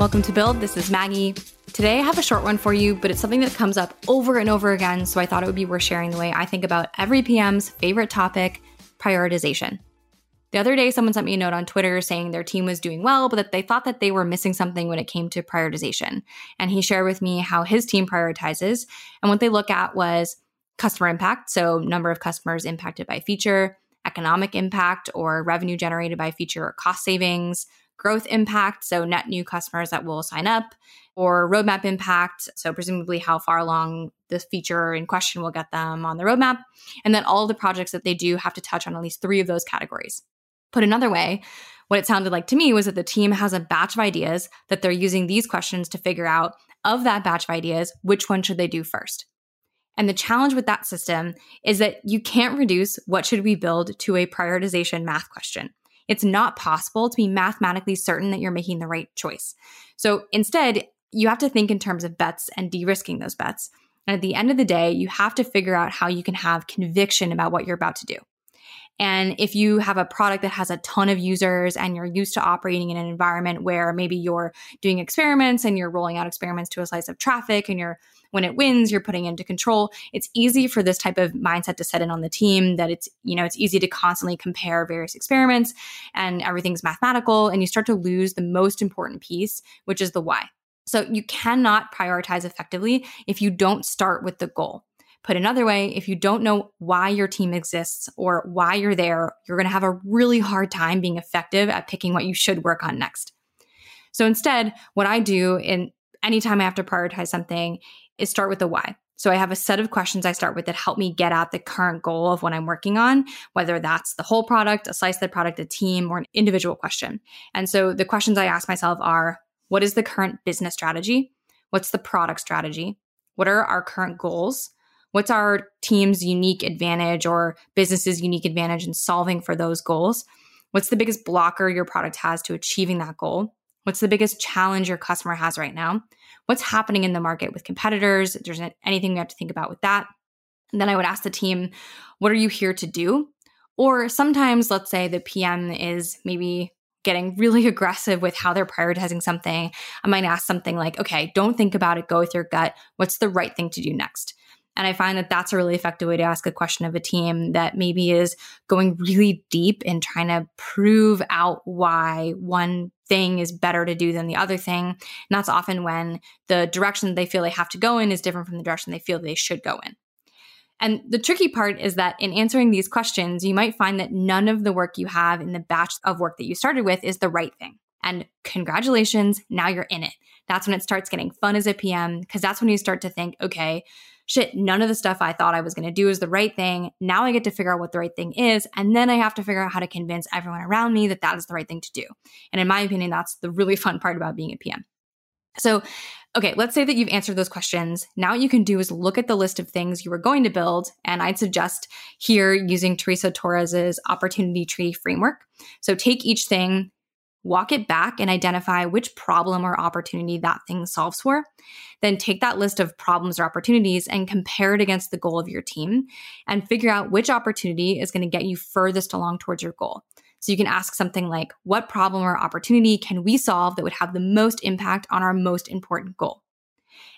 Welcome to Build. This is Maggie. Today I have a short one for you, but it's something that comes up over and over again, so I thought it would be worth sharing the way I think about every PM's favorite topic prioritization. The other day, someone sent me a note on Twitter saying their team was doing well, but that they thought that they were missing something when it came to prioritization. And he shared with me how his team prioritizes. And what they look at was customer impact, so number of customers impacted by feature, economic impact or revenue generated by feature or cost savings, growth impact, so net new customers that will sign up, or roadmap impact, so presumably how far along the feature in question will get them on the roadmap. And then all the projects that they do have to touch on at least three of those categories. Put another way, what it sounded like to me was that the team has a batch of ideas that they're using these questions to figure out of that batch of ideas, which one should they do first? And the challenge with that system is that you can't reduce what should we build to a prioritization math question it's not possible to be mathematically certain that you're making the right choice. So instead, you have to think in terms of bets and de risking those bets. And at the end of the day, you have to figure out how you can have conviction about what you're about to do. And if you have a product that has a ton of users and you're used to operating in an environment where maybe you're doing experiments and you're rolling out experiments to a slice of traffic and you're when it wins, you're putting into control. It's easy for this type of mindset to set in on the team that it's, you know, it's easy to constantly compare various experiments and everything's mathematical and you start to lose the most important piece, which is the why. So you cannot prioritize effectively if you don't start with the goal. Put another way, if you don't know why your team exists or why you're there, you're going to have a really hard time being effective at picking what you should work on next. So instead, what I do in anytime I have to prioritize something is start with the why. So I have a set of questions I start with that help me get at the current goal of what I'm working on, whether that's the whole product, a slice of the product, a team, or an individual question. And so the questions I ask myself are what is the current business strategy? What's the product strategy? What are our current goals? What's our team's unique advantage or business's unique advantage in solving for those goals? What's the biggest blocker your product has to achieving that goal? What's the biggest challenge your customer has right now? What's happening in the market with competitors? If there's anything we have to think about with that. And then I would ask the team, what are you here to do? Or sometimes, let's say the PM is maybe getting really aggressive with how they're prioritizing something. I might ask something like, okay, don't think about it, go with your gut. What's the right thing to do next? And I find that that's a really effective way to ask a question of a team that maybe is going really deep in trying to prove out why one thing is better to do than the other thing. And that's often when the direction they feel they have to go in is different from the direction they feel they should go in. And the tricky part is that in answering these questions, you might find that none of the work you have in the batch of work that you started with is the right thing. And congratulations, now you're in it. That's when it starts getting fun as a PM, because that's when you start to think, okay, shit, none of the stuff I thought I was going to do is the right thing. Now I get to figure out what the right thing is. And then I have to figure out how to convince everyone around me that that is the right thing to do. And in my opinion, that's the really fun part about being a PM. So, okay, let's say that you've answered those questions. Now, what you can do is look at the list of things you were going to build. And I'd suggest here using Teresa Torres's opportunity tree framework. So, take each thing, walk it back and identify which problem or opportunity that thing solves for. Then take that list of problems or opportunities and compare it against the goal of your team and figure out which opportunity is going to get you furthest along towards your goal. So you can ask something like, what problem or opportunity can we solve that would have the most impact on our most important goal?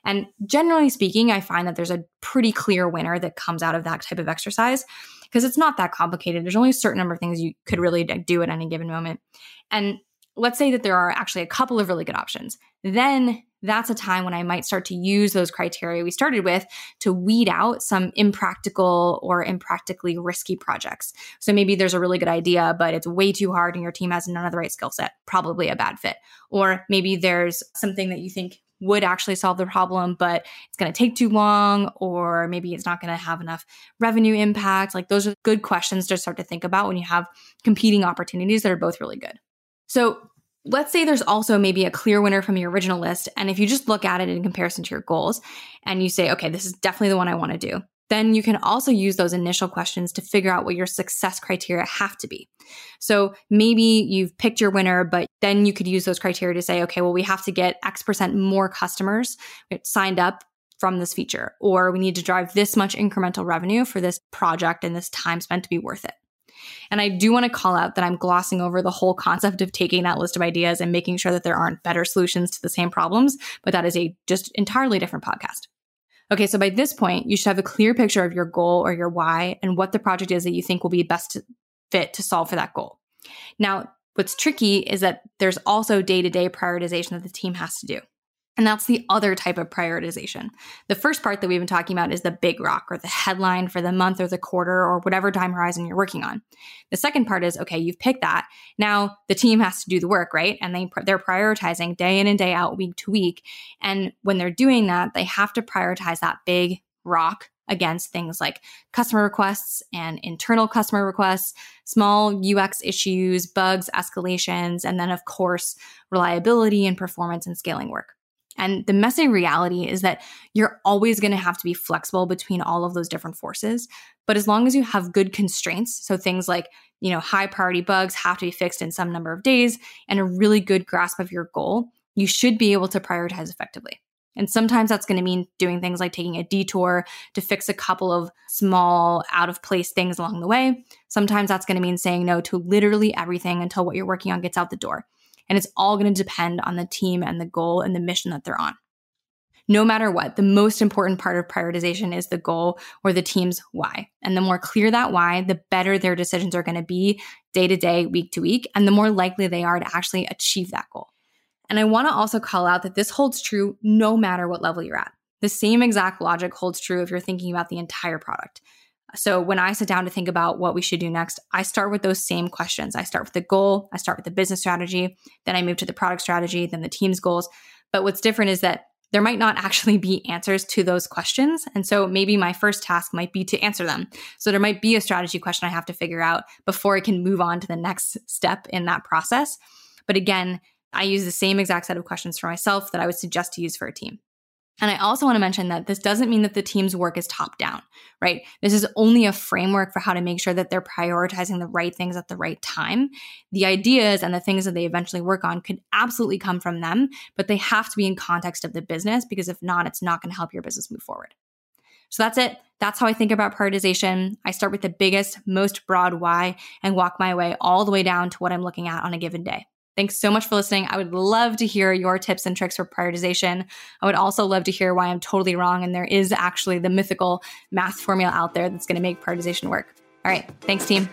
And generally speaking, I find that there's a pretty clear winner that comes out of that type of exercise because it's not that complicated. There's only a certain number of things you could really do at any given moment. And let's say that there are actually a couple of really good options. Then that's a time when I might start to use those criteria we started with to weed out some impractical or impractically risky projects. So maybe there's a really good idea, but it's way too hard and your team has none of the right skill set, probably a bad fit. Or maybe there's something that you think would actually solve the problem, but it's going to take too long, or maybe it's not going to have enough revenue impact. Like those are good questions to start to think about when you have competing opportunities that are both really good. So let's say there's also maybe a clear winner from your original list. And if you just look at it in comparison to your goals and you say, okay, this is definitely the one I want to do, then you can also use those initial questions to figure out what your success criteria have to be. So maybe you've picked your winner, but then you could use those criteria to say, okay, well, we have to get X percent more customers signed up from this feature, or we need to drive this much incremental revenue for this project and this time spent to be worth it. And I do want to call out that I'm glossing over the whole concept of taking that list of ideas and making sure that there aren't better solutions to the same problems, but that is a just entirely different podcast. Okay, so by this point, you should have a clear picture of your goal or your why and what the project is that you think will be best fit to solve for that goal. Now, what's tricky is that there's also day to day prioritization that the team has to do. And that's the other type of prioritization. The first part that we've been talking about is the big rock or the headline for the month or the quarter or whatever time horizon you're working on. The second part is okay, you've picked that. Now the team has to do the work, right? And they they're prioritizing day in and day out, week to week. And when they're doing that, they have to prioritize that big rock against things like customer requests and internal customer requests, small UX issues, bugs, escalations, and then of course, reliability and performance and scaling work. And the messy reality is that you're always going to have to be flexible between all of those different forces. But as long as you have good constraints, so things like, you know, high priority bugs have to be fixed in some number of days and a really good grasp of your goal, you should be able to prioritize effectively. And sometimes that's going to mean doing things like taking a detour to fix a couple of small, out of place things along the way. Sometimes that's going to mean saying no to literally everything until what you're working on gets out the door. And it's all going to depend on the team and the goal and the mission that they're on. No matter what, the most important part of prioritization is the goal or the team's why. And the more clear that why, the better their decisions are going to be day to day, week to week, and the more likely they are to actually achieve that goal. And I want to also call out that this holds true no matter what level you're at. The same exact logic holds true if you're thinking about the entire product. So when I sit down to think about what we should do next, I start with those same questions. I start with the goal, I start with the business strategy, then I move to the product strategy, then the team's goals. But what's different is that there might not actually be answers to those questions. And so maybe my first task might be to answer them. So there might be a strategy question I have to figure out before I can move on to the next step in that process. But again, I use the same exact set of questions for myself that I would suggest to use for a team. And I also want to mention that this doesn't mean that the team's work is top down, right? This is only a framework for how to make sure that they're prioritizing the right things at the right time. The ideas and the things that they eventually work on could absolutely come from them, but they have to be in context of the business because if not, it's not going to help your business move forward. So that's it. That's how I think about prioritization. I start with the biggest, most broad why and walk my way all the way down to what I'm looking at on a given day. Thanks so much for listening. I would love to hear your tips and tricks for prioritization. I would also love to hear why I'm totally wrong and there is actually the mythical math formula out there that's going to make prioritization work. All right. Thanks, team.